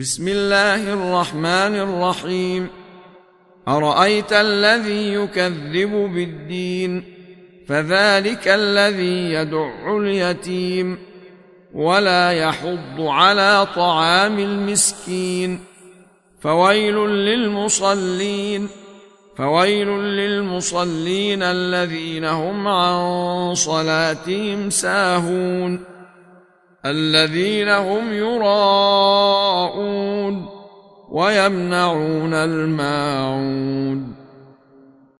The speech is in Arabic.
بسم الله الرحمن الرحيم. أرأيت الذي يكذب بالدين؟ فذلك الذي يدع اليتيم. ولا يحض على طعام المسكين. فويل للمصلين. فويل للمصلين الذين هم عن صلاتهم ساهون. الذين هم يراءون ويمنعون الماعون.